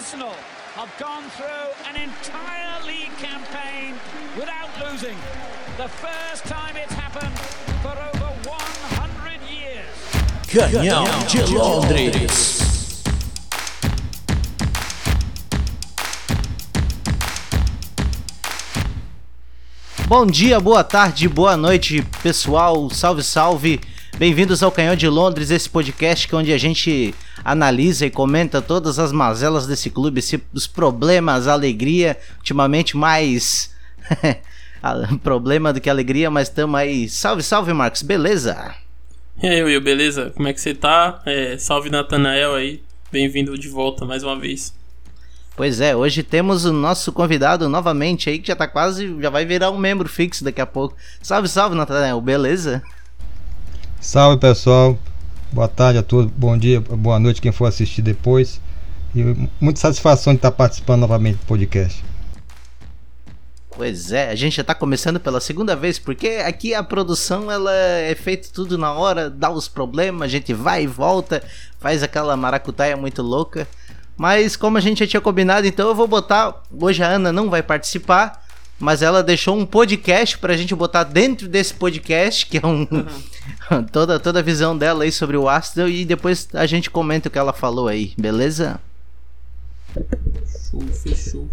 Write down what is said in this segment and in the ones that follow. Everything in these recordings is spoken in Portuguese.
Arsenal have gone through an entire league campaign without losing. The first time it's happened for over 100 years. Canhão de Londres. Bom dia, boa tarde, boa noite, pessoal. Salve, salve. Bem-vindos ao Canhão de Londres, esse podcast que é onde a gente analisa e comenta todas as mazelas desse clube, os problemas, a alegria, ultimamente mais problema do que alegria, mas estamos aí. Salve, salve, Marcos, beleza? E aí, Will, beleza? Como é que você tá? É, salve, Natanael aí. Bem-vindo de volta mais uma vez. Pois é, hoje temos o nosso convidado novamente aí, que já tá quase, já vai virar um membro fixo daqui a pouco. Salve, salve, Natanael, beleza? Salve pessoal, boa tarde a todos, bom dia, boa noite quem for assistir depois. E muita satisfação de estar participando novamente do podcast. Pois é, a gente já tá começando pela segunda vez, porque aqui a produção ela é feita tudo na hora, dá os problemas, a gente vai e volta, faz aquela maracutaia muito louca. Mas como a gente já tinha combinado, então eu vou botar. Hoje a Ana não vai participar, mas ela deixou um podcast pra gente botar dentro desse podcast, que é um. Uhum. toda, toda a visão dela aí sobre o Arsenal, e depois a gente comenta o que ela falou aí, beleza? Show, fechou.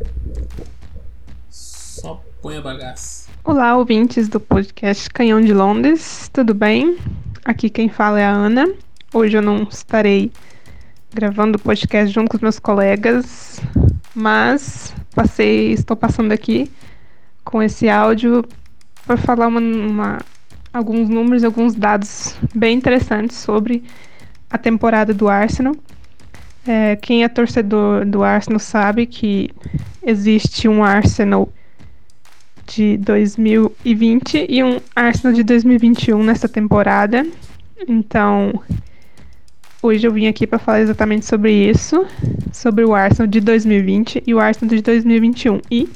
Só põe a bagaça. Olá, ouvintes do podcast Canhão de Londres, tudo bem? Aqui quem fala é a Ana. Hoje eu não estarei gravando o podcast junto com os meus colegas, mas passei, estou passando aqui com esse áudio para falar uma, uma, alguns números, alguns dados bem interessantes sobre a temporada do Arsenal. É, quem é torcedor do Arsenal sabe que existe um Arsenal de 2020 e um Arsenal de 2021 nessa temporada. Então, Hoje eu vim aqui para falar exatamente sobre isso, sobre o Arsenal de 2020 e o Arsenal de 2021 e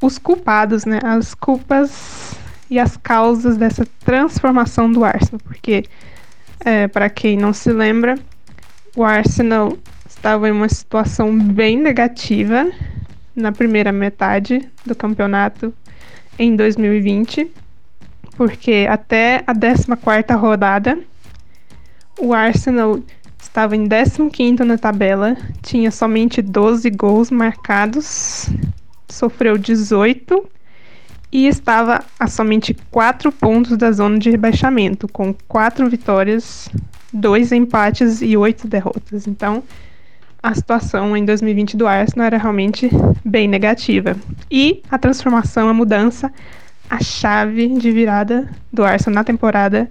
os culpados, né? As culpas e as causas dessa transformação do Arsenal, porque é, para quem não se lembra, o Arsenal estava em uma situação bem negativa na primeira metade do campeonato em 2020, porque até a 14ª rodada o Arsenal estava em 15º na tabela, tinha somente 12 gols marcados, sofreu 18 e estava a somente 4 pontos da zona de rebaixamento, com 4 vitórias, 2 empates e 8 derrotas. Então, a situação em 2020 do Arsenal era realmente bem negativa. E a transformação, a mudança, a chave de virada do Arsenal na temporada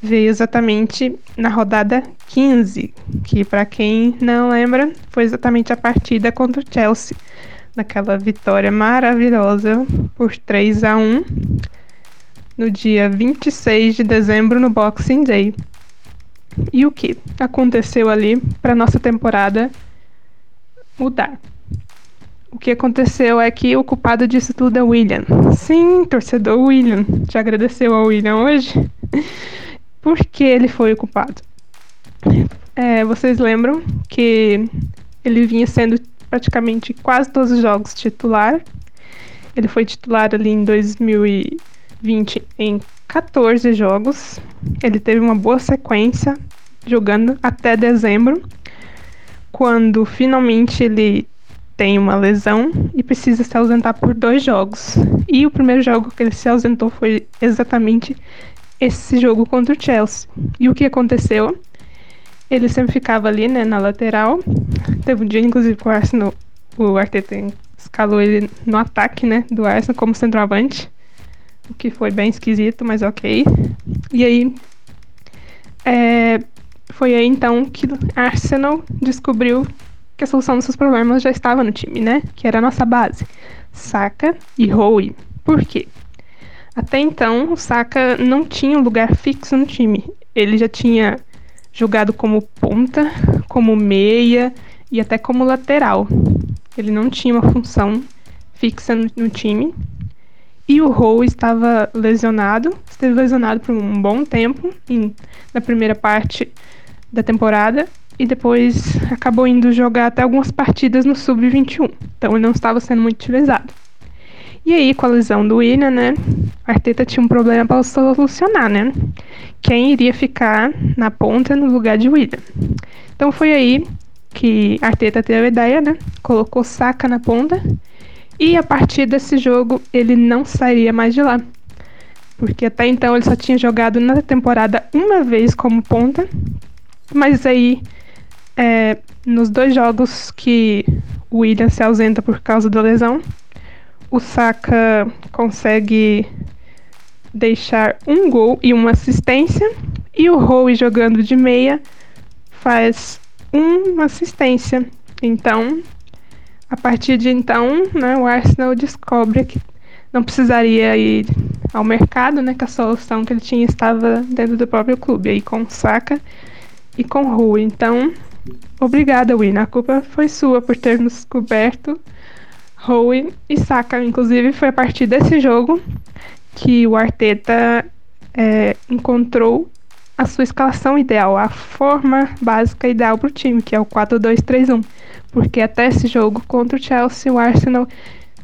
veio exatamente na rodada 15, que para quem não lembra, foi exatamente a partida contra o Chelsea, naquela vitória maravilhosa por 3 a 1 no dia 26 de dezembro no Boxing Day. E o que aconteceu ali para nossa temporada mudar? O que aconteceu é que o culpado disso tudo é o William. Sim, torcedor William. Já agradeceu ao William hoje? Por que ele foi o culpado? É, vocês lembram que ele vinha sendo praticamente quase todos os jogos titular. Ele foi titular ali em 2020 em 14 jogos. Ele teve uma boa sequência jogando até dezembro, quando finalmente ele tem uma lesão e precisa se ausentar por dois jogos. E o primeiro jogo que ele se ausentou foi exatamente esse jogo contra o Chelsea. E o que aconteceu? Ele sempre ficava ali, né, na lateral. Teve um dia, inclusive, que o Arsenal, o Arteta escalou ele no ataque, né, do Arsenal como centroavante. O que foi bem esquisito, mas ok. E aí, é, foi aí então que Arsenal descobriu que a solução dos seus problemas já estava no time, né? Que era a nossa base. Saka e Howe. Por quê? Até então, o Saka não tinha um lugar fixo no time. Ele já tinha jogado como ponta, como meia e até como lateral. Ele não tinha uma função fixa no, no time. E o Rowe estava lesionado, esteve lesionado por um bom tempo em, na primeira parte da temporada e depois acabou indo jogar até algumas partidas no Sub-21. Então ele não estava sendo muito utilizado. E aí, com a lesão do William, né? Arteta tinha um problema para solucionar, né? Quem iria ficar na ponta no lugar de William. Então foi aí que Arteta teve a ideia, né? Colocou Saka na ponta. E a partir desse jogo, ele não sairia mais de lá. Porque até então ele só tinha jogado na temporada uma vez como ponta. Mas aí, é, nos dois jogos que o William se ausenta por causa da lesão, o Saka consegue deixar um gol e uma assistência, e o Howe jogando de meia faz uma assistência. Então, a partir de então, né, o Arsenal descobre que não precisaria ir ao mercado, né, que a solução que ele tinha estava dentro do próprio clube, aí com Saka e com Howe. Então, obrigada, Win. A culpa foi sua por ter nos descoberto Howe e Saka. Inclusive, foi a partir desse jogo que o Arteta é, encontrou a sua escalação ideal, a forma básica ideal para o time, que é o 4-2-3-1. Porque até esse jogo contra o Chelsea, o Arsenal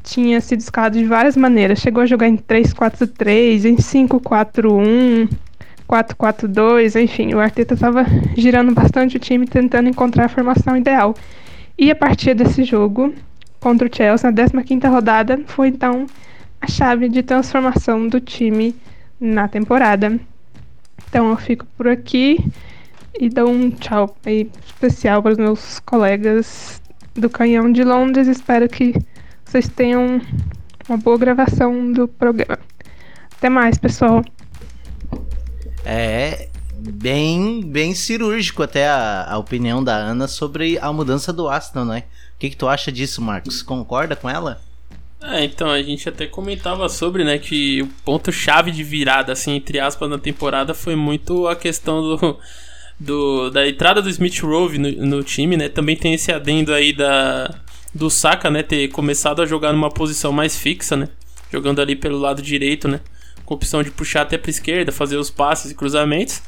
tinha sido escalado de várias maneiras. Chegou a jogar em 3-4-3, em 5-4-1, 4-4-2, enfim, o Arteta estava girando bastante o time tentando encontrar a formação ideal. E a partir desse jogo, contra o Chelsea na 15ª rodada foi então a chave de transformação do time na temporada. Então eu fico por aqui e dou um tchau especial para os meus colegas do Canhão de Londres. Espero que vocês tenham uma boa gravação do programa. Até mais, pessoal. É bem, bem cirúrgico até a, a opinião da Ana sobre a mudança do Aston, né? Que, que tu acha disso, Marcos? Concorda com ela? É, então, a gente até comentava sobre, né, que o ponto-chave de virada, assim, entre aspas, na temporada foi muito a questão do, do da entrada do Smith Rowe no, no, time, né, também tem esse adendo aí da, do Saka, né, ter começado a jogar numa posição mais fixa, né, jogando ali pelo lado direito, né, com opção de puxar até pra esquerda, fazer os passes e cruzamentos.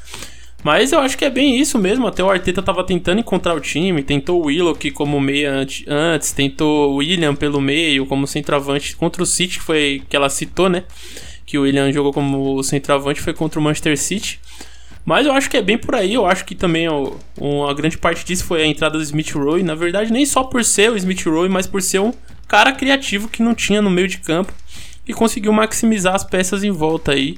Mas eu acho que é bem isso mesmo. Até o Arteta tava tentando encontrar o time, tentou o Willock como meia antes, tentou o William pelo meio como centroavante contra o City, que foi que ela citou, né? Que o William jogou como centroavante foi contra o Manchester City. Mas eu acho que é bem por aí. Eu acho que também ó, uma grande parte disso foi a entrada do Smith Rowe. Na verdade, nem só por ser o Smith Rowe, mas por ser um cara criativo que não tinha no meio de campo e conseguiu maximizar as peças em volta aí.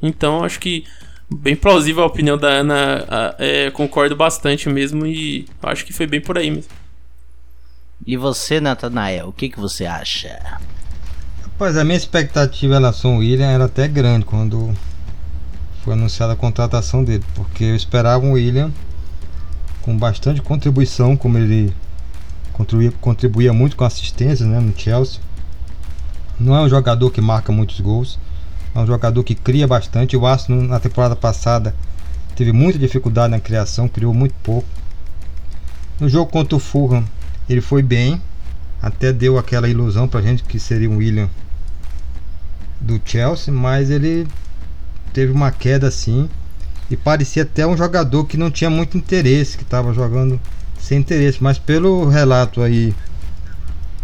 Então acho que bem plausível a opinião da Ana, é, concordo bastante mesmo e acho que foi bem por aí mesmo. E você, Natanael, o que, que você acha? Rapaz, a minha expectativa em relação ao William era até grande quando foi anunciada a contratação dele, porque eu esperava um William com bastante contribuição, como ele contribuía, contribuía muito com assistência né, no Chelsea. Não é um jogador que marca muitos gols, é um jogador que cria bastante. O Arsenal na temporada passada teve muita dificuldade na criação, criou muito pouco. No jogo contra o Fulham, ele foi bem, até deu aquela ilusão pra gente que seria um William do Chelsea, mas ele teve uma queda assim e parecia até um jogador que não tinha muito interesse, que estava jogando sem interesse, mas pelo relato aí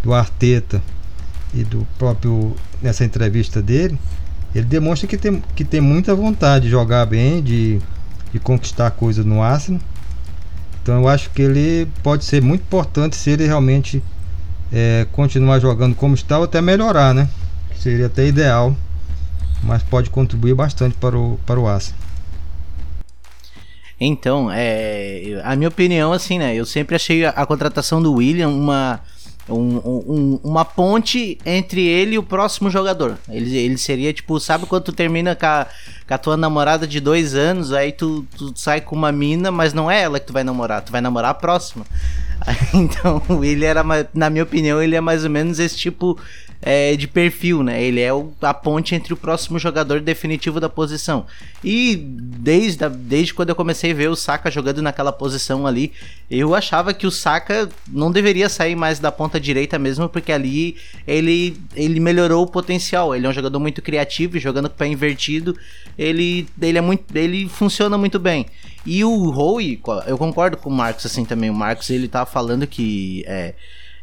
do Arteta e do próprio nessa entrevista dele, ele demonstra que tem, que tem muita vontade de jogar bem, de, de conquistar coisas no Arsenal. Então eu acho que ele pode ser muito importante se ele realmente é, continuar jogando como está ou até melhorar, né? Seria até ideal, mas pode contribuir bastante para o, para o Arsenal. Então, é, a minha opinião, assim, né? Eu sempre achei a, a contratação do William uma um, um, uma ponte entre ele e o próximo jogador. Ele, ele seria tipo, sabe quando tu termina com a, com a tua namorada de dois anos, aí tu, tu sai com uma mina, mas não é ela que tu vai namorar, tu vai namorar a próxima. então, ele era, na minha opinião, ele é mais ou menos esse tipo é, de perfil, né? Ele é o, a ponte entre o próximo jogador definitivo da posição. E desde, a, desde quando eu comecei a ver o Saka jogando naquela posição ali, eu achava que o Saka não deveria sair mais da ponta direita mesmo, porque ali ele, ele melhorou o potencial. Ele é um jogador muito criativo, jogando com o pé invertido, ele, ele, é muito, ele funciona muito bem. E o Roy, eu concordo com o Marcos assim também. O Marcos ele tá falando que é,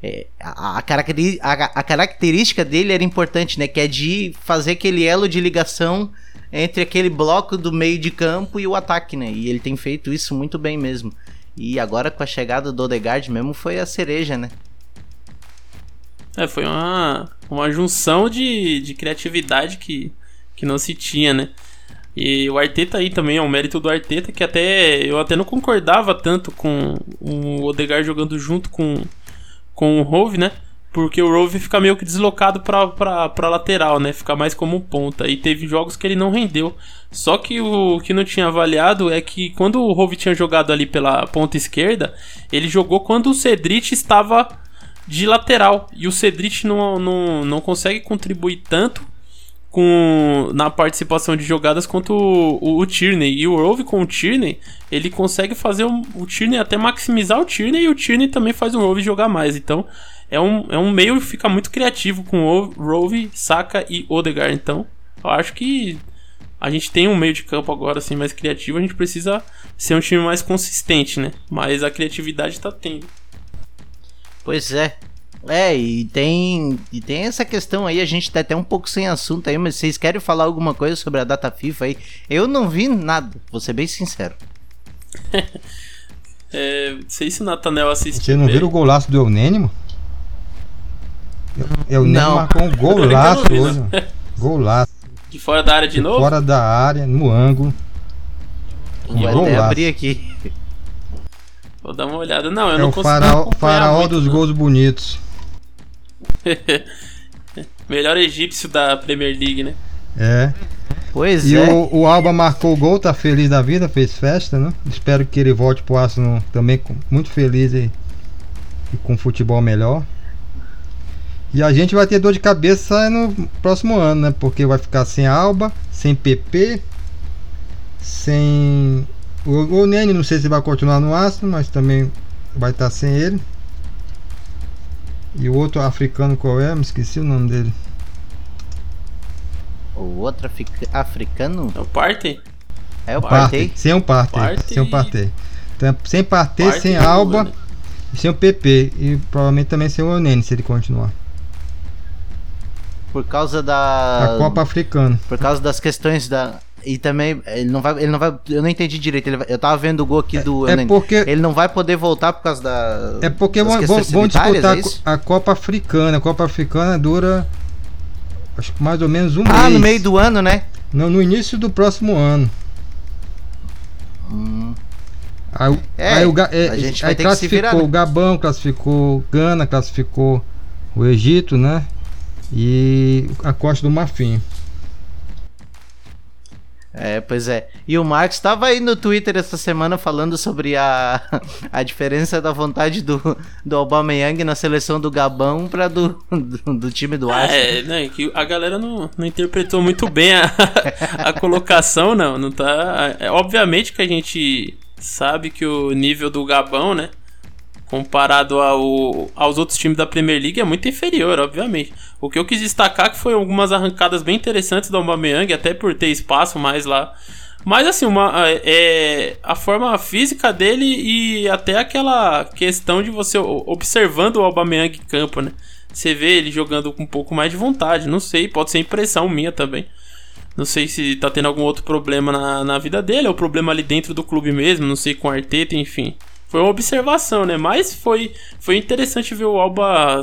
é, a, a, característica dele era importante, né? Que é de fazer aquele elo de ligação entre aquele bloco do meio de campo e o ataque, né? E ele tem feito isso muito bem mesmo. E agora com a chegada do Odegaard mesmo foi a cereja, né? É, foi uma, uma junção de, de criatividade que, que não se tinha, né? E o Arteta aí também é um mérito do Arteta que até eu até não concordava tanto com o Odegaard jogando junto com com o Rove, né? Porque o Rove fica meio que deslocado pra, pra, pra lateral, né? Fica mais como ponta. E teve jogos que ele não rendeu. Só que o que não tinha avaliado é que quando o Rove tinha jogado ali pela ponta esquerda, ele jogou quando o Cedric estava de lateral. E o Cedric não, não, não consegue contribuir tanto com na participação de jogadas quanto o, o, o, Tierney. E o Rove com o Tierney, ele consegue fazer o, o Tierney até maximizar o Tierney e o Tierney também faz o Rove jogar mais. Então é um, é um meio que fica muito criativo com o Rove, Saka e Odegaard. Então eu acho que a gente tem um meio de campo agora assim mais criativo, a gente precisa ser um time mais consistente, né? Mas a criatividade tá tendo. Pois é, é, e tem, e tem essa questão aí, a gente tá até um pouco sem assunto aí, mas vocês querem falar alguma coisa sobre a data FIFA aí? Eu não vi nada, vou ser bem sincero. é, sei se o Natanel assistiu. Você não viu o golaço do Eunênimo? Eu não marcou um golaço hoje. Golaço. De fora da área de, de novo? Fora da área, no ângulo. Vou até abrir aqui. Vou dar uma olhada. Não, eu é não o faraó, faraó dos não. gols bonitos. Melhor egípcio da Premier League, né? É. Pois e é. o, o Alba marcou o gol, tá feliz da vida, fez festa, né? Espero que ele volte pro Arsenal também muito feliz e, e com futebol melhor. E a gente vai ter dor de cabeça no próximo ano, né? Porque vai ficar sem Alba, sem PP, sem. O, o Nene, não sei se vai continuar no Arsenal, mas também vai estar sem ele. E o outro africano qual é? Me esqueci o nome dele. O outro africano? É o Partey? É o Partey. Sem o Partey. Partey. Sem o Partey. Então, sem Partey, Partey sem Alba né? e sem o PP. E provavelmente também sem o Onene, se ele continuar. Por causa da. A Copa Africana. Por causa das questões da. E também, ele não vai. Ele não vai. Eu não entendi direito. Vai, eu tava vendo o gol aqui do. É, é porque. Ele não vai poder voltar por causa da. É porque vão, disputar é a Copa Africana. A Copa Africana dura. Acho que mais ou menos um ah, mês. Ah, no meio do ano, né? No, no início do próximo ano. Hum. Aí, é, aí, o, é, a gente aí classificou virar, né? o Gabão, classificou Gana, classificou o Egito, né? E a Costa do Marfim. É, pois é. E o Marcos estava aí no Twitter essa semana falando sobre a, a diferença da vontade do, do Aubameyang na seleção do Gabão para do, do, do, time do Arsenal. É, né, que a galera não, não interpretou muito bem a, a colocação, não. não tá, é, obviamente que a gente sabe que o nível do Gabão, né, comparado ao, aos outros times da Premier League é muito inferior, obviamente. O que eu quis destacar que foi algumas arrancadas bem interessantes do Aubameyang, até por ter espaço mais lá. Mas assim, uma, é, a forma física dele e até aquela questão de você observando o Aubameyang em campo, né? Você vê ele jogando com um pouco mais de vontade, não sei, pode ser impressão minha também. Não sei se tá tendo algum outro problema na, na vida dele, ou problema ali dentro do clube mesmo, não sei com o Arteta, enfim. Foi uma observação, né? Mas foi, foi interessante ver o Alba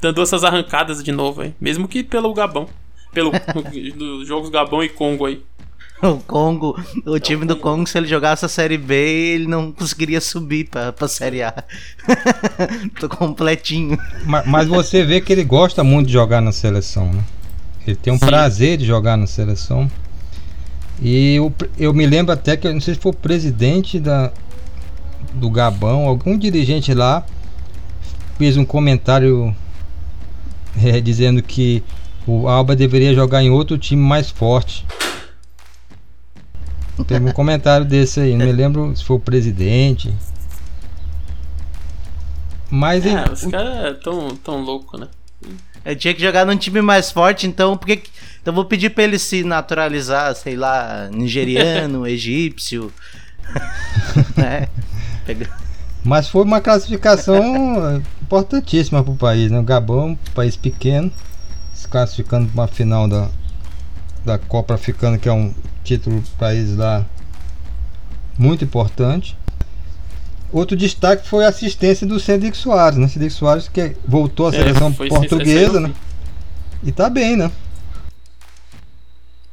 dando essas arrancadas de novo, hein? mesmo que pelo Gabão. Pelo dos jogos Gabão e Congo aí. O Congo, o time do Congo, se ele jogasse a Série B, ele não conseguiria subir pra, pra Série A. Tô completinho. Mas, mas, você vê que ele gosta muito de jogar na seleção, né? Ele tem um Sim. prazer de jogar na seleção. E eu, eu me lembro até que, não sei se foi o presidente da, do Gabão, algum dirigente lá fez um comentário é, dizendo que o Alba deveria jogar em outro time mais forte. Teve um comentário desse aí, não me lembro se foi o presidente. Mas é, os caras tão, tão louco, né? Eu tinha que jogar num time mais forte, então porque então vou pedir para ele se naturalizar, sei lá, nigeriano, egípcio. né? Mas foi uma classificação importantíssima para o país, né? O Gabão, um país pequeno, se classificando para uma final da, da Copa Africana, que é um título país lá muito importante. Outro destaque foi a assistência do Cedric Soares, né? Cedric Soares que voltou à é, seleção portuguesa, né? E tá bem, né?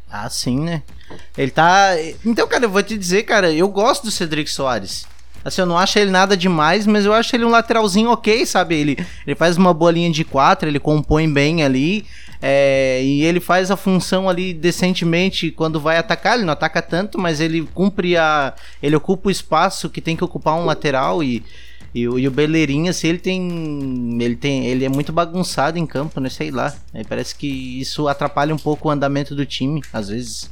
Ah, sim, né? Ele tá. Então, cara, eu vou te dizer, cara, eu gosto do Cedric Soares. Assim, eu não acho ele nada demais, mas eu acho ele um lateralzinho ok, sabe? Ele, ele faz uma boa linha de quatro, ele compõe bem ali. É, e ele faz a função ali decentemente quando vai atacar. Ele não ataca tanto, mas ele cumpre a. Ele ocupa o espaço que tem que ocupar um lateral e. E, e o Beleirinha, assim, ele tem. Ele tem. Ele é muito bagunçado em campo, né? Sei lá. Parece que isso atrapalha um pouco o andamento do time, às vezes.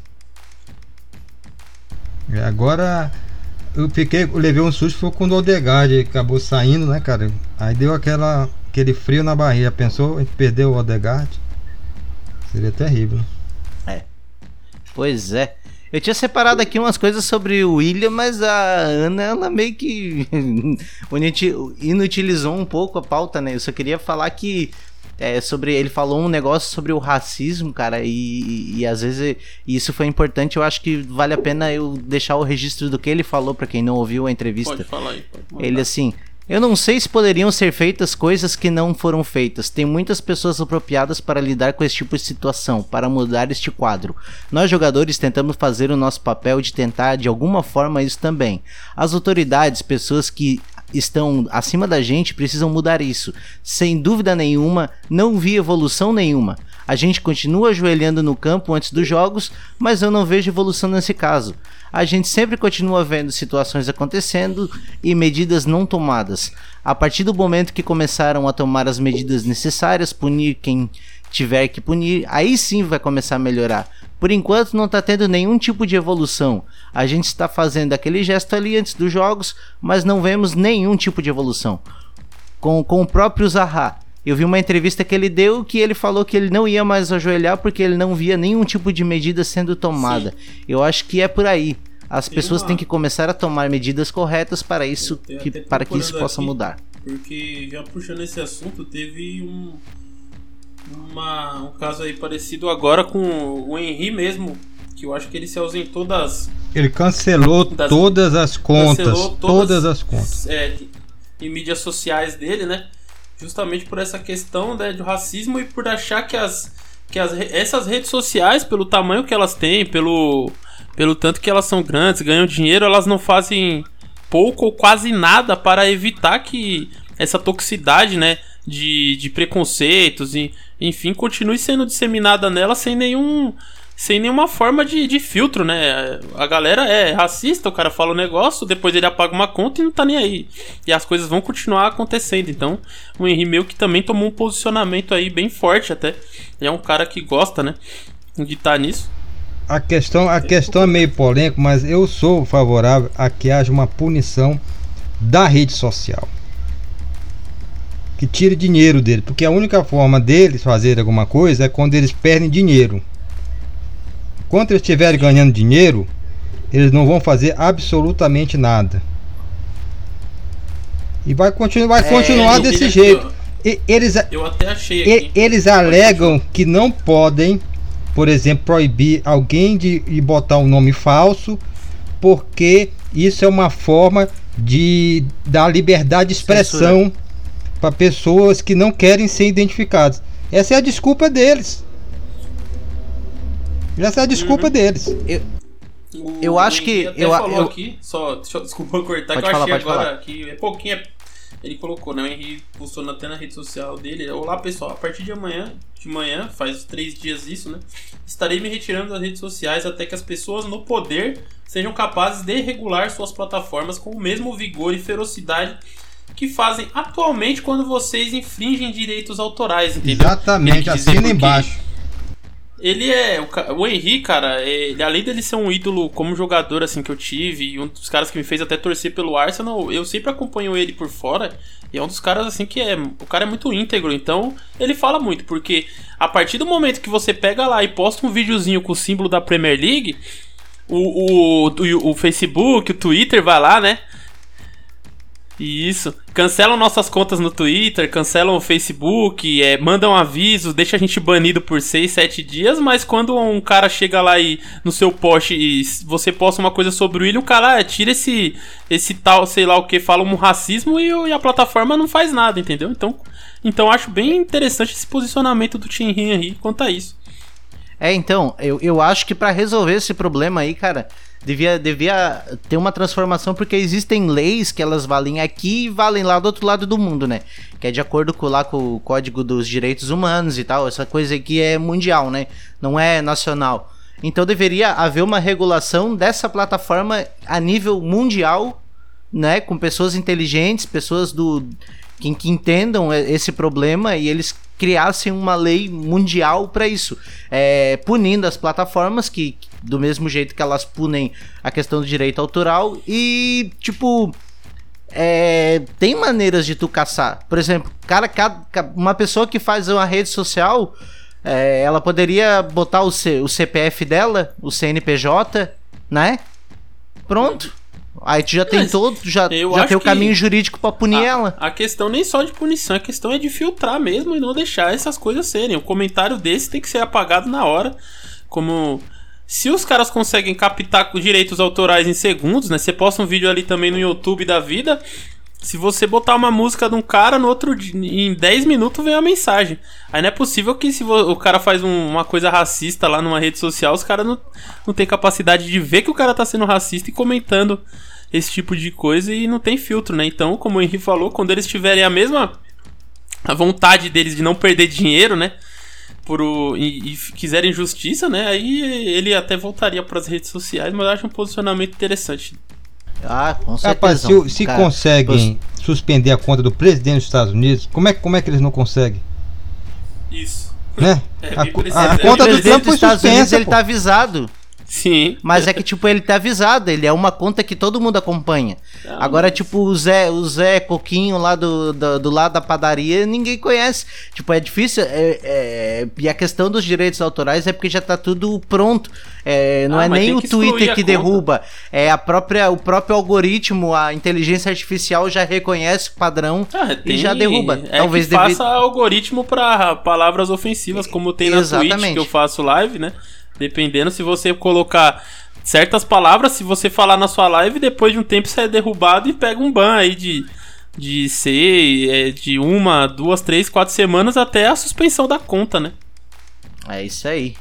É, agora eu fiquei, eu levei um susto foi quando o Odegaard acabou saindo, né, cara? Aí deu aquela, aquele frio na barriga. Pensou, a gente perdeu o Odegaard? Seria terrível. É. Pois é. Eu tinha separado aqui umas coisas sobre o William, mas a Ana, ela meio que inutilizou um pouco a pauta, né? Eu só queria falar que é, sobre ele falou um negócio sobre o racismo, cara, e, e, e às vezes e isso foi importante. Eu acho que vale a pena eu deixar o registro do que ele falou para quem não ouviu a entrevista. Pode falar aí, pode ele assim. Eu não sei se poderiam ser feitas coisas que não foram feitas. Tem muitas pessoas apropriadas para lidar com esse tipo de situação, para mudar este quadro. Nós jogadores tentamos fazer o nosso papel de tentar de alguma forma isso também. As autoridades, pessoas que estão acima da gente precisam mudar isso. Sem dúvida nenhuma, não vi evolução nenhuma. A gente continua ajoelhando no campo antes dos jogos, mas eu não vejo evolução nesse caso. A gente sempre continua vendo situações acontecendo e medidas não tomadas. A partir do momento que começaram a tomar as medidas necessárias, punir quem tiver que punir, aí sim vai começar a melhorar. Por enquanto não está tendo nenhum tipo de evolução. A gente está fazendo aquele gesto ali antes dos jogos, mas não vemos nenhum tipo de evolução. Com, com o próprio Zaha, eu vi uma entrevista que ele deu que ele falou que ele não ia mais ajoelhar porque ele não via nenhum tipo de medida sendo tomada. Sim. Eu acho que é por aí. As Tem pessoas uma... têm que começar a tomar medidas corretas para isso que, para que isso possa aqui, mudar. Porque já puxando esse assunto, teve um, uma, um caso aí parecido agora com o Henry mesmo, que eu acho que ele se ausentou das. Ele cancelou das, todas as contas. Todas, todas, as contas. É, em mídias sociais dele, né? Justamente por essa questão né, do racismo e por achar que as. Que as, essas redes sociais, pelo tamanho que elas têm, pelo, pelo tanto que elas são grandes, ganham dinheiro, elas não fazem pouco ou quase nada para evitar que essa toxicidade, né, de, de preconceitos e enfim, continue sendo disseminada nela sem nenhum sem nenhuma forma de, de filtro, né? A galera é racista, o cara fala um negócio, depois ele apaga uma conta e não tá nem aí. E as coisas vão continuar acontecendo. Então, o Henry que também tomou um posicionamento aí bem forte até. Ele é um cara que gosta, né? De estar tá nisso. A questão, a questão é meio polêmica, mas eu sou favorável a que haja uma punição da rede social que tire dinheiro dele, porque a única forma deles fazer alguma coisa é quando eles perdem dinheiro. Quando eles estiverem ganhando dinheiro, eles não vão fazer absolutamente nada. E vai continuar, vai é, continuar desse jeito. E, eles, eu até achei aqui. Eles alegam que não podem, por exemplo, proibir alguém de, de botar um nome falso, porque isso é uma forma de dar liberdade de expressão. Para pessoas que não querem ser identificadas. Essa é a desculpa deles. Essa é a desculpa uhum. deles. Eu, eu acho que. eu, falou eu, aqui, só, deixa, desculpa cortar, que eu falar, achei agora falar. que é pouquinho. Ele colocou, né? O Henry postou até na rede social dele. Olá pessoal, a partir de amanhã, de manhã, faz três dias isso, né? Estarei me retirando das redes sociais até que as pessoas no poder sejam capazes de regular suas plataformas com o mesmo vigor e ferocidade que fazem atualmente quando vocês infringem direitos autorais, entendeu? Exatamente, assina embaixo. Ele é. O, o Henry, cara, ele, além dele ser um ídolo como jogador, assim, que eu tive, e um dos caras que me fez até torcer pelo Arsenal, eu sempre acompanho ele por fora. E é um dos caras, assim, que é. O cara é muito íntegro, então ele fala muito, porque a partir do momento que você pega lá e posta um videozinho com o símbolo da Premier League, o, o, o, o Facebook, o Twitter vai lá, né? Isso. Cancelam nossas contas no Twitter, cancelam o Facebook, é, mandam avisos, deixa a gente banido por 6, 7 dias, mas quando um cara chega lá e no seu post e você posta uma coisa sobre o William, o cara ah, tira esse, esse tal, sei lá o que, fala um racismo e, e, a plataforma não faz nada, entendeu? Então, então acho bem interessante esse posicionamento do Tim Henry quanto a isso. É, então, eu, eu acho que para resolver esse problema aí, cara, devia, devia ter uma transformação, porque existem leis que elas valem aqui e valem lá do outro lado do mundo, né? Que é de acordo com, lá, com o Código dos Direitos Humanos e tal. Essa coisa aqui é mundial, né? Não é nacional. Então deveria haver uma regulação dessa plataforma a nível mundial, né? Com pessoas inteligentes, pessoas do que, que entendam esse problema e eles criassem uma lei mundial para isso, é, punindo as plataformas que, do mesmo jeito que elas punem a questão do direito autoral e tipo é, tem maneiras de tu caçar. Por exemplo, cara, uma pessoa que faz uma rede social, é, ela poderia botar o, C, o CPF dela, o CNPJ, né? Pronto. Aí tu já tem todo, já, já tem o caminho jurídico para punir a, ela. A questão nem só de punição, a questão é de filtrar mesmo e não deixar essas coisas serem. O comentário desse tem que ser apagado na hora. Como se os caras conseguem captar direitos autorais em segundos, né? Você posta um vídeo ali também no YouTube da vida. Se você botar uma música de um cara, no outro em 10 minutos vem a mensagem. Aí não é possível que se o cara faz um, uma coisa racista lá numa rede social, os caras não, não tem capacidade de ver que o cara tá sendo racista e comentando esse tipo de coisa e não tem filtro, né? Então, como o Henrique falou, quando eles tiverem a mesma a vontade deles de não perder dinheiro, né? Por o, e, e quiserem justiça, né? Aí ele até voltaria para as redes sociais, mas eu acho um posicionamento interessante. Ah, com certeza. Rapaz, se, se cara, conseguem suspender a conta do presidente dos Estados Unidos, como é, como é que eles não conseguem? Isso. Né? É, a, a, a, conta do Trump foi suspensa, Unidos, ele tá avisado. Sim. Mas é que, tipo, ele tá avisado, ele é uma conta que todo mundo acompanha. Ah, Agora, mas... tipo, o Zé, o Zé Coquinho lá do, do, do, lado da padaria, ninguém conhece. Tipo, é difícil. É, é... E a questão dos direitos autorais é porque já tá tudo pronto. É, não ah, é nem o Twitter que derruba, é a própria, o próprio algoritmo, a inteligência artificial já reconhece o padrão ah, tem... e já derruba. É Talvez que deve... faça algoritmo para palavras ofensivas, como tem na Exatamente. Twitch que eu faço live, né? Dependendo se você colocar certas palavras, se você falar na sua live, depois de um tempo você é derrubado e pega um ban aí de, de ser é, de uma, duas, três, quatro semanas até a suspensão da conta, né? É isso aí.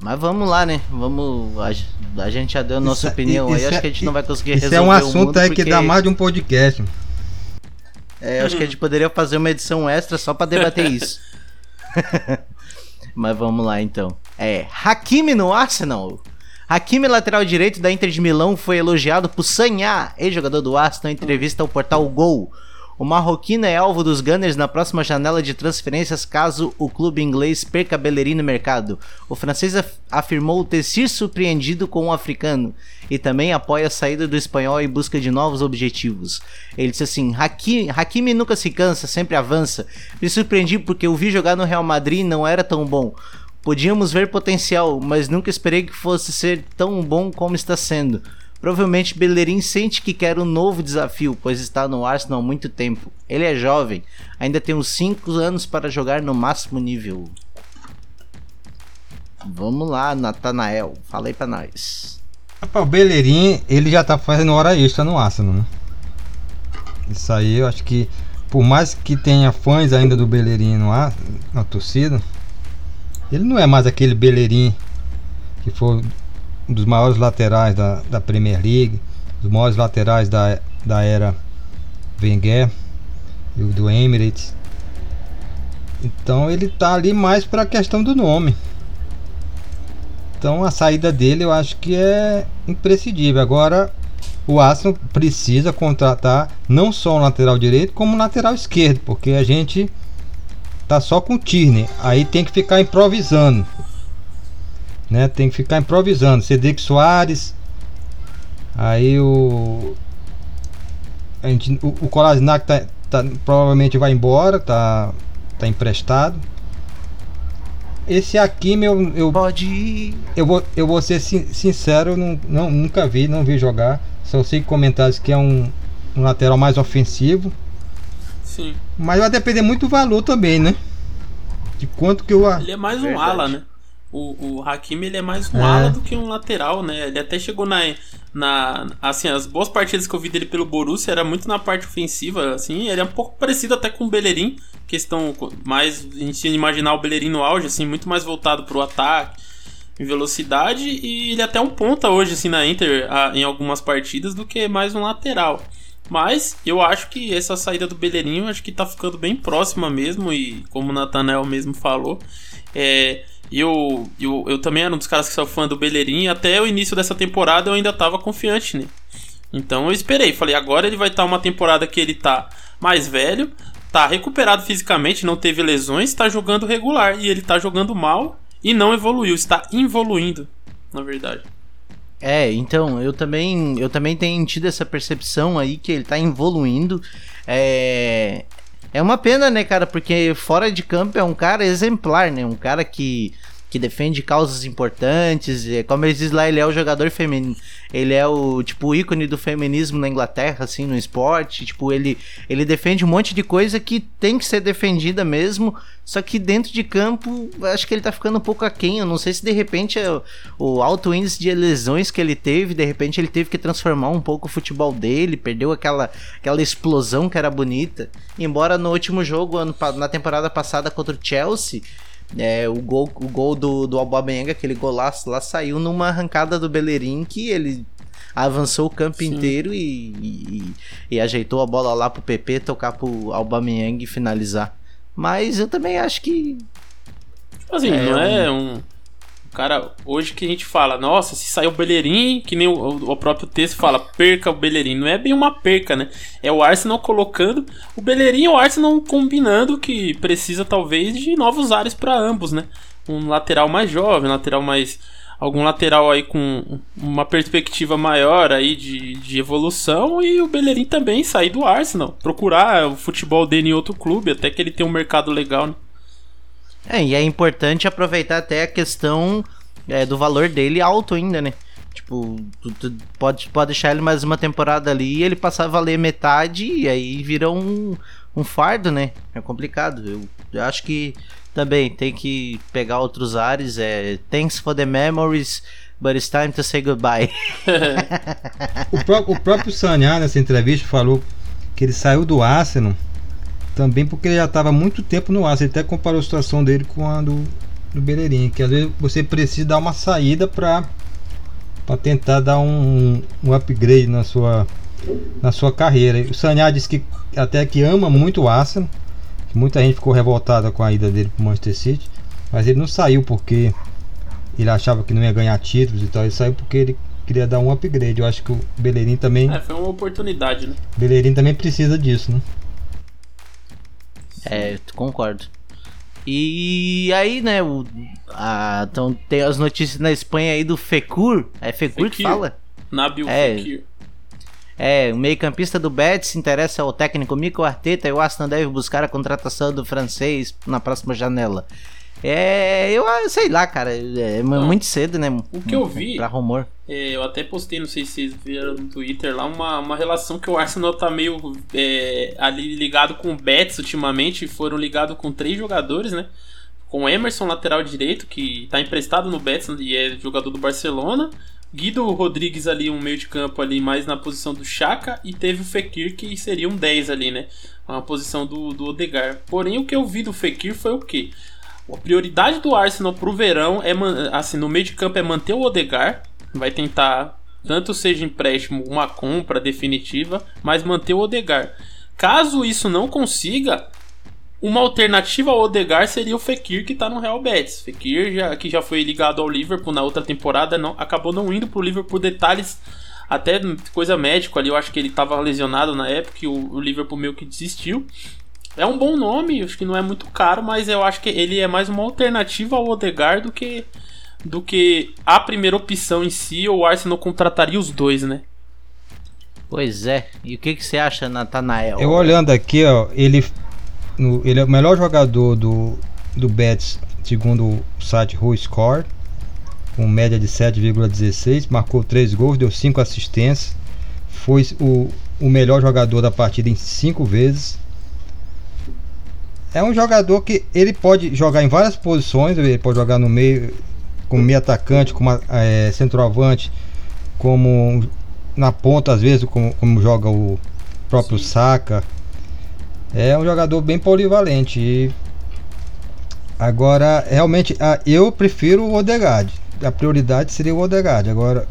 Mas vamos lá, né? Vamos. A, a gente já deu a nossa isso, opinião aí. Acho que a gente não vai conseguir isso resolver. Isso é um assunto aí porque... que dá mais de um podcast. É, acho que a gente poderia fazer uma edição extra só para debater isso. Mas vamos lá então. É, Hakimi no Arsenal. Hakimi, lateral direito da Inter de Milão, foi elogiado por Sanhá, ex-jogador do Arsenal, em entrevista ao portal Gol. O marroquino é alvo dos Gunners na próxima janela de transferências caso o clube inglês perca Bellerin no mercado. O francês af afirmou ter sido surpreendido com o africano e também apoia a saída do espanhol em busca de novos objetivos. Ele disse assim: Hakimi, Hakimi nunca se cansa, sempre avança. Me surpreendi porque o vi jogar no Real Madrid não era tão bom. Podíamos ver potencial, mas nunca esperei que fosse ser tão bom como está sendo. Provavelmente Bellerin sente que quer um novo desafio, pois está no Arsenal há muito tempo. Ele é jovem, ainda tem uns 5 anos para jogar no máximo nível. Vamos lá, Natanael, fala aí pra nós. o Bellerin, ele já tá fazendo hora extra no Arsenal, né? Isso aí eu acho que, por mais que tenha fãs ainda do Bellerin no ar, na torcida, ele não é mais aquele Bellerin que foi dos maiores laterais da, da Premier League, dos maiores laterais da, da era Wenger e do Emirates. Então ele tá ali mais para a questão do nome. Então a saída dele eu acho que é imprescindível. Agora o Arsenal precisa contratar não só um lateral direito, como um lateral esquerdo, porque a gente tá só com o Tierney. Aí tem que ficar improvisando. Né? Tem que ficar improvisando. Cedric Soares. Aí o. A gente, o, o Kolasinac tá, tá, provavelmente vai embora, tá, tá emprestado. Esse aqui, meu. Eu, Pode ir. eu, vou, eu vou ser sin- sincero, eu não, não, nunca vi, não vi jogar. Só sei comentários que é um, um lateral mais ofensivo. Sim. Mas vai depender muito do valor também, né? De quanto que eu. Ele é mais um Verdade. ala, né? O, o Hakimi ele é mais um É. ala do que um lateral, né? Ele até chegou na, na. Assim, as boas partidas que eu vi dele pelo Borussia era muito na parte ofensiva, assim. Ele é um pouco parecido até com o Bellerin. Questão mais. A gente tinha imaginar o Bellerin no auge, assim, muito mais voltado pro ataque, em velocidade. E ele é até um ponta hoje, assim, na Inter, a- em algumas partidas, do que mais um lateral. Mas eu acho que essa saída do Bellerin, eu acho que tá ficando bem próxima mesmo. E como o Nathanael mesmo falou, é, eu, eu, eu também era um dos caras que sou fã do Bellerin. e Até o início dessa temporada eu ainda tava confiante nele. Então eu esperei. Falei, agora ele vai estar uma temporada que ele tá mais velho, tá recuperado fisicamente, não teve lesões, tá jogando regular. E ele tá jogando mal e não evoluiu, está evoluindo, na verdade. É, então, eu também, eu também tenho tido essa percepção aí que ele tá evoluindo. É, é uma pena, né, cara, porque fora de campo é um cara exemplar, né? Um cara que, que defende causas importantes. É, como eles dizem lá, ele é o jogador feminino. Ele é o, tipo, o ícone do feminismo na Inglaterra, assim, no esporte. Tipo, ele, ele defende um monte de coisa que tem que ser defendida mesmo. Só que dentro de campo, acho que ele tá ficando um pouco aquém. Eu não sei se de repente é o, alto índice de lesões que ele teve, de repente ele teve que transformar um pouco o futebol dele, perdeu aquela, aquela explosão que era bonita. Embora no último jogo, ano, na temporada passada contra o Chelsea, é, o gol, o gol do, do Aubameyang, aquele golaço lá, saiu numa arrancada do Bellerin que ele avançou o campo Sim. inteiro e, e, e ajeitou a bola lá pro PP tocar pro Aubameyang e finalizar. Mas eu também acho que Tipo assim, É, não é um. Cara, hoje que a gente fala, nossa, se sair o Bellerin, que nem o, o próprio texto fala, perca o Bellerin. Não é bem uma perca, né? É o Arsenal colocando o Bellerin e o Arsenal combinando que precisa talvez de novos ares para ambos, né? Um lateral mais jovem, um lateral mais. Algum lateral aí com uma perspectiva maior aí de, de evolução e o Bellerin também sair do Arsenal, procurar o futebol dele em outro clube, até que ele tenha um mercado legal, né? É, e é importante aproveitar até a questão é, do valor dele alto ainda, né? Tipo, tu, tu pode, pode deixar ele mais uma temporada ali e ele passar a valer metade e aí vira um, um fardo, né? É complicado. Eu, eu acho que também tem que pegar outros ares. É, thanks for the memories, but it's time to say goodbye. O, pró- o próprio Sanhar nessa entrevista falou que ele saiu do Arsenal também porque ele já estava muito tempo no Arsenal. Ele até comparou a situação dele com a do, do Bellerin, que às vezes você precisa dar uma saída para para tentar dar um, um upgrade na sua na sua carreira. O Sanhar disse que até que ama muito o Arsenal, muita gente ficou revoltada com a ida dele para o Manchester City, mas ele não saiu porque ele achava que não ia ganhar títulos e tal. Ele saiu porque ele queria dar um upgrade. Eu acho que o Bellerin também, É, foi uma oportunidade, né? Bellerin também precisa disso, né? É, concordo. E aí, né, o, a, então tem as notícias na Espanha aí do Fecur. É Fecur que Fekir. fala? Nabil É. Fekir. É, o meio-campista do Betis se interessa ao técnico Mikel Arteta e o Arsenal deve buscar a contratação do francês na próxima janela. É, eu ah, sei lá, cara, é muito cedo, né? O que eu vi- Pra rumor. É, eu até postei, não sei se vocês viram no Twitter lá, uma, uma relação que o Arsenal tá meio é, ali ligado com o Betis ultimamente. Foram ligados com três jogadores, né? Com o Emerson, lateral direito, que tá emprestado no Betis e é jogador do Barcelona. Guido Rodrigues ali, um meio de campo ali, mais na posição do Chaka. E teve o Fekir, que seria um 10 ali, né? Uma posição do, do Odegar. Porém, o que eu vi do Fekir foi o quê? A prioridade do Arsenal pro verão é, assim, no meio de campo é manter o Odegar. Vai tentar, tanto seja empréstimo, uma compra definitiva, mas manter o Odegar. Caso isso não consiga, uma alternativa ao Odegar seria o Fekir que tá no Real Betis. Fekir, já, que já foi ligado ao Liverpool na outra temporada, não, acabou não indo pro Liverpool por detalhes até coisa médico ali, eu acho que ele tava lesionado na época e o, o Liverpool meio que desistiu. É um bom nome, acho que não é muito caro, mas eu acho que ele é mais uma alternativa ao Odegaard do que do que a primeira opção em si, ou o Arsenal contrataria os dois, né? Pois é. E o que, que você acha, Natanael? Eu olhando aqui, ó, ele, no, ele é o melhor jogador do, do Betis, segundo o site Who Score, com média de 7,16, marcou 3 gols, deu 5 assistências, foi o, o melhor jogador da partida em 5 vezes. É um jogador que ele pode jogar em várias posições, ele pode jogar no meio, como meio atacante, como é, centroavante, como na ponta às vezes, como, como joga o próprio Sim. Saka. É um jogador bem polivalente. E agora, realmente, eu prefiro o Odegaard. A prioridade seria o Odegaard. Agora,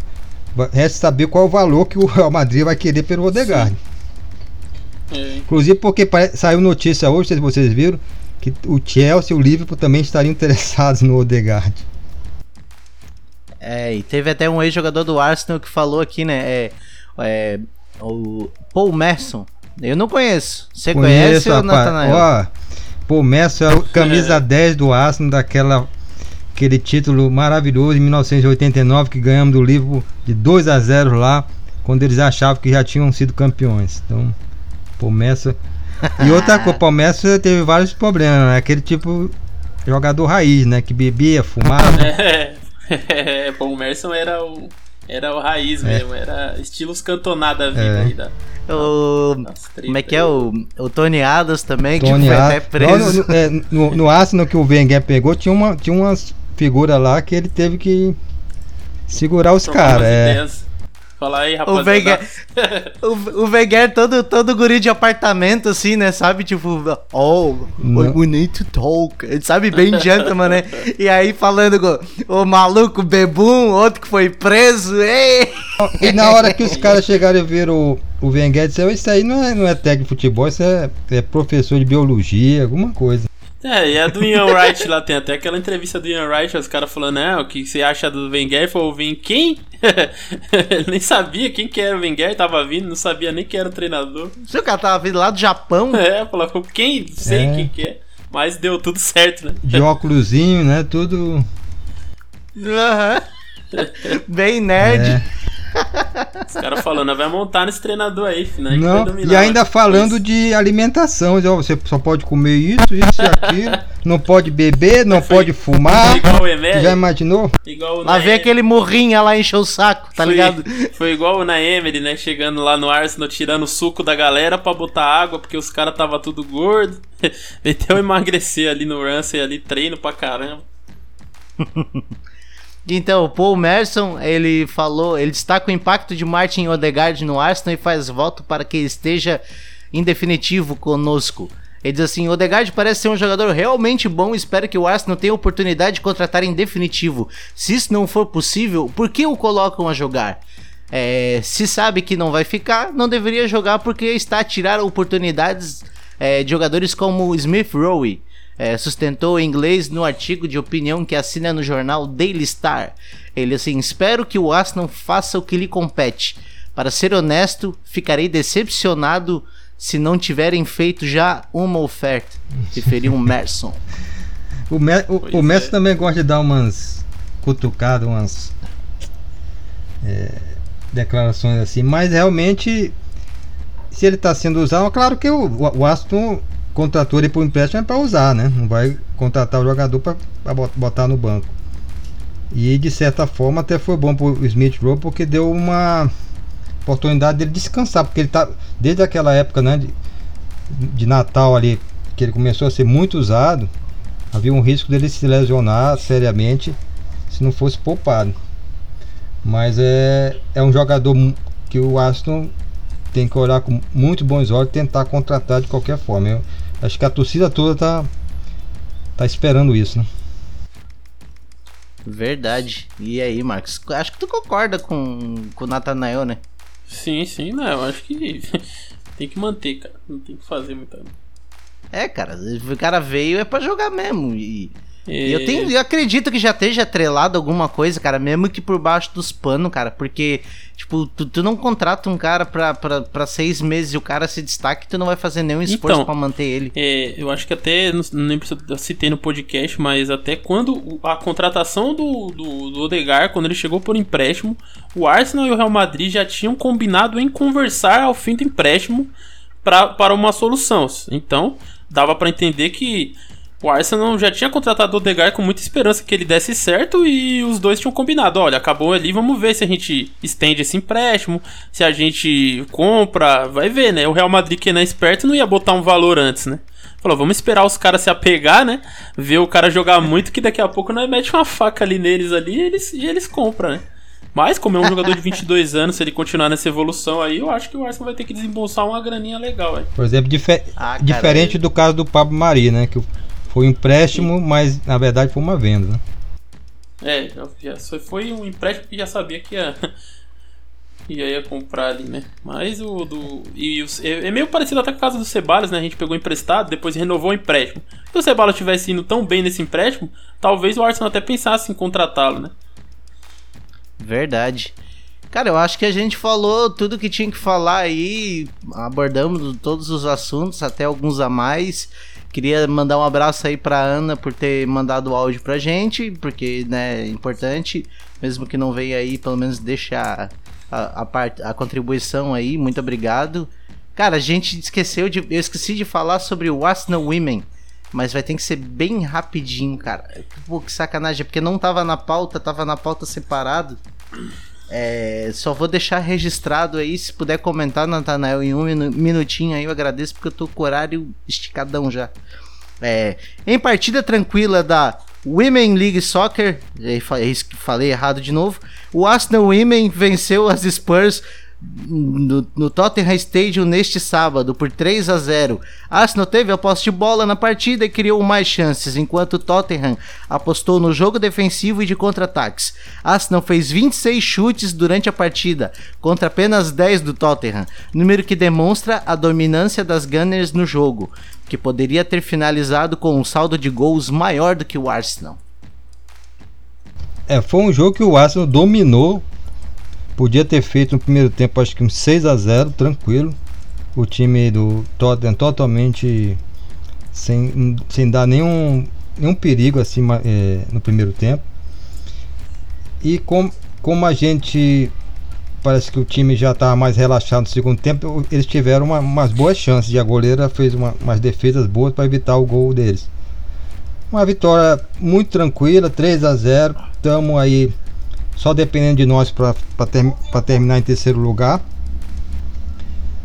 resta saber qual o valor que o Real Madrid vai querer pelo Odegaard. É. Inclusive porque saiu notícia hoje, se vocês viram, que o Chelsea e o Liverpool também estariam interessados no Odegaard. É, e teve até um ex-jogador do Arsenal que falou aqui, né? É, é, o Paul Merson. Eu não conheço. Você conhece ou Natanael? Ó, Paul Merson é o camisa 10 do Arsenal, daquela aquele título maravilhoso em 1989 que ganhamos do Liverpool de 2 a 0 lá, quando eles achavam que já tinham sido campeões. Então, Paul Merson. E outra coisa, Paul Merson teve vários problemas, né? Aquele tipo jogador raiz, né? Que bebia, fumava. É, Merson era o, era o raiz é. mesmo, era estilos cantonada a vida é. aí da. O, como é que é o, o Tony Adams também, Tony que foi até preso. No, no, é, no, no Arsenal que o Wenger pegou, tinha, uma, tinha umas figuras lá que ele teve que segurar os caras. É. Fala aí, rapaziada. O Wenger, o, o Wenger todo, todo guri de apartamento, assim, né? Sabe? Tipo, oh, Não. we need to talk. Ele sabe bem gentleman, né? E aí falando com o maluco bebum, outro que foi preso. Ei! E na hora que os caras chegaram a ver o, o Wenger, disseram, isso aí não é, não é técnico de futebol, isso é, é professor de biologia, alguma coisa. É, e a do Ian Wright lá tem até aquela entrevista do Ian Wright, os caras falando, né, o que você acha do Wenger? Falou, vem quem? Ele nem sabia quem que era o Wenger, tava vindo, não sabia nem quem era o treinador. Se o cara tava vindo lá do Japão? É, falou, quem? Sei é. quem que é. Mas deu tudo certo, né? De óculosinho, né? Tudo. Aham. Bem nerd. É. Os caras falando, vai montar nesse treinador aí, né? Não, e ainda falando de alimentação, você só pode comer isso, isso e aquilo, não pode beber, não foi, pode fumar. Igual o Emery, já imaginou? Igual lá vem aquele morrinha lá encher o saco, tá foi, ligado? Foi igual o Naemery, né? Chegando lá no Arsenal, tirando o suco da galera pra botar água, porque os caras tava tudo gordo. Meteu emagrecer ali no Ramsey, ali, treino pra caramba. Então, o Paul Merson, ele falou, ele destaca o impacto de Martin Odegaard no Arsenal e faz voto para que esteja em definitivo conosco. Ele diz assim: Odegaard parece ser um jogador realmente bom e espero que o Arsenal tenha oportunidade de contratar em definitivo. Se isso não for possível, por que o colocam a jogar? É, se sabe que não vai ficar, não deveria jogar porque está a tirar oportunidades é, de jogadores como Smith Rowe é, sustentou em inglês no artigo de opinião que assina no jornal Daily Star. Ele assim: espero que o Arsenal faça o que lhe compete. Para ser honesto, ficarei decepcionado se não tiverem feito já uma oferta. Referiu o Merson. o, Mer o, o Merson é. também gosta de dar umas cutucadas, umas é, declarações assim, mas realmente, se ele está sendo usado, claro que o, o Aston contratou ele por empréstimo é para usar, né? Não vai contratar o jogador para botar no banco. E de certa forma até foi bom para o Smith Rowe porque deu uma oportunidade dele descansar, porque ele tá desde aquela época, né, de, de Natal ali, que ele começou a ser muito usado, havia um risco dele se lesionar seriamente se não fosse poupado. Mas é, é um jogador que o Aston tem que olhar com muito bons olhos e tentar contratar de qualquer forma. Eu, Acho que a torcida toda tá, tá esperando isso, né? Verdade. E aí, Marcos? Acho que tu concorda com, com o Nathanael, né? Sim, sim, não. Eu acho que tem que manter, cara. Não tem que fazer muita. É, cara. O cara veio é pra jogar mesmo. E E eu, tenho, eu acredito que já esteja atrelado alguma coisa, cara, mesmo que por baixo dos panos, cara, porque, tipo, tu, tu não contrata um cara pra, pra, pra seis meses e o cara se destaca e tu não vai fazer nenhum esforço Então, pra manter ele. É, eu acho que até, não lembro se eu citei no podcast, mas até quando a contratação do, do, do Odegar, quando ele chegou por empréstimo, o Arsenal e o Real Madrid já tinham combinado em conversar ao fim do empréstimo pra, para uma solução. Então, dava pra entender que o Arsenal já tinha contratado o Odegar com muita esperança que ele desse certo e os dois tinham combinado, olha, acabou ali, vamos ver se a gente estende esse empréstimo, se a gente compra, vai ver, né? O Real Madrid que não é esperto não ia botar um valor antes, né? Falou, vamos esperar os caras se apegar, né? Ver o cara jogar muito que daqui a pouco nós mete uma faca ali neles ali e eles, e eles compram, né? Mas como é um jogador de 22 anos, se ele continuar nessa evolução aí, eu acho que o Arsenal vai ter que desembolsar uma graninha legal, aí. Por exemplo, dife- Ah, diferente do caso do Pablo Mari, né? Que foi um empréstimo, mas na verdade foi uma venda. Né? É, já, já foi um empréstimo que já sabia que ia, ia, ia comprar ali, né? Mas o do. E o, é, é meio parecido até com o caso do Ceballos, né? A gente pegou emprestado, depois renovou o empréstimo. Se o Ceballos tivesse indo tão bem nesse empréstimo, talvez o Arsenal até pensasse em contratá-lo, né? Verdade. Cara, eu acho que a gente falou tudo que tinha que falar aí, abordamos todos os assuntos, até alguns a mais. Queria mandar um abraço aí pra Ana por ter mandado o áudio pra gente, porque né, é importante, mesmo que não venha aí, pelo menos deixa a, a, a contribuição aí, muito obrigado. Cara, a gente esqueceu de. Eu esqueci de falar sobre o Arsenal Women. Mas vai ter que ser bem rapidinho, cara. Pô, que sacanagem, porque não tava na pauta, tava na pauta separado. É, só vou deixar registrado aí, se puder comentar, Natanael, em um minu- minutinho aí, eu agradeço, porque eu tô com o horário esticadão já. É, em partida tranquila da Women League Soccer, eh, fa- eh, falei errado de novo, o Arsenal Women venceu as Spurs no, no Tottenham Stadium neste sábado por 3 a 0. Arsenal teve a posse de bola na partida e criou mais chances, enquanto Tottenham apostou no jogo defensivo e de contra-ataques. Arsenal fez 26 chutes durante a partida, contra apenas 10 do Tottenham, número que demonstra a dominância das Gunners no jogo, que poderia ter finalizado com um saldo de gols maior do que o Arsenal. É, foi um jogo que o Arsenal dominou. Podia ter feito no primeiro tempo, acho que um 6 a 0 tranquilo. O time do Tottenham totalmente sem, sem dar nenhum, nenhum perigo assim é, no primeiro tempo. E com, como a gente parece que o time já estava mais relaxado no segundo tempo, eles tiveram uma- umas boas chances. E a goleira fez uma- umas defesas boas para evitar o gol deles. Uma vitória muito tranquila, 3 a 0 Estamos aí só dependendo de nós para ter, pra terminar em terceiro lugar.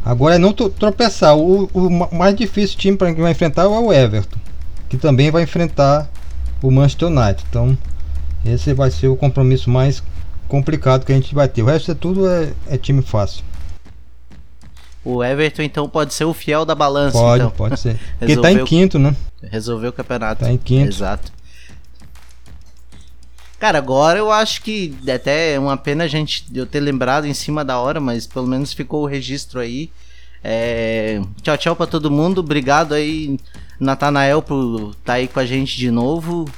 Agora é não tro- tropeçar. O, o ma- mais difícil time para vai enfrentar é o Everton, que também vai enfrentar o Manchester United. Então, esse vai ser o compromisso mais complicado que a gente vai ter. O resto é tudo é, é time fácil. O Everton então pode ser o fiel da balança, Pode, então. pode ser. Porque tá em quinto, né? Resolveu o campeonato. Tá em quinto. Exato. Cara, agora eu acho que até é uma pena a gente eu ter lembrado em cima da hora, mas pelo menos ficou o registro aí. É, Tchau, tchau pra todo mundo. Obrigado aí, Natanael, por estar aí com a gente de novo.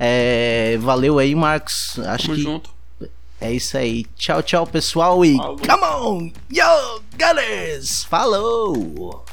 É, valeu aí, Marcos. Acho Tamo que junto. é isso aí. Tchau, tchau, pessoal. E Falou. come on, yo, Gunners! Falou!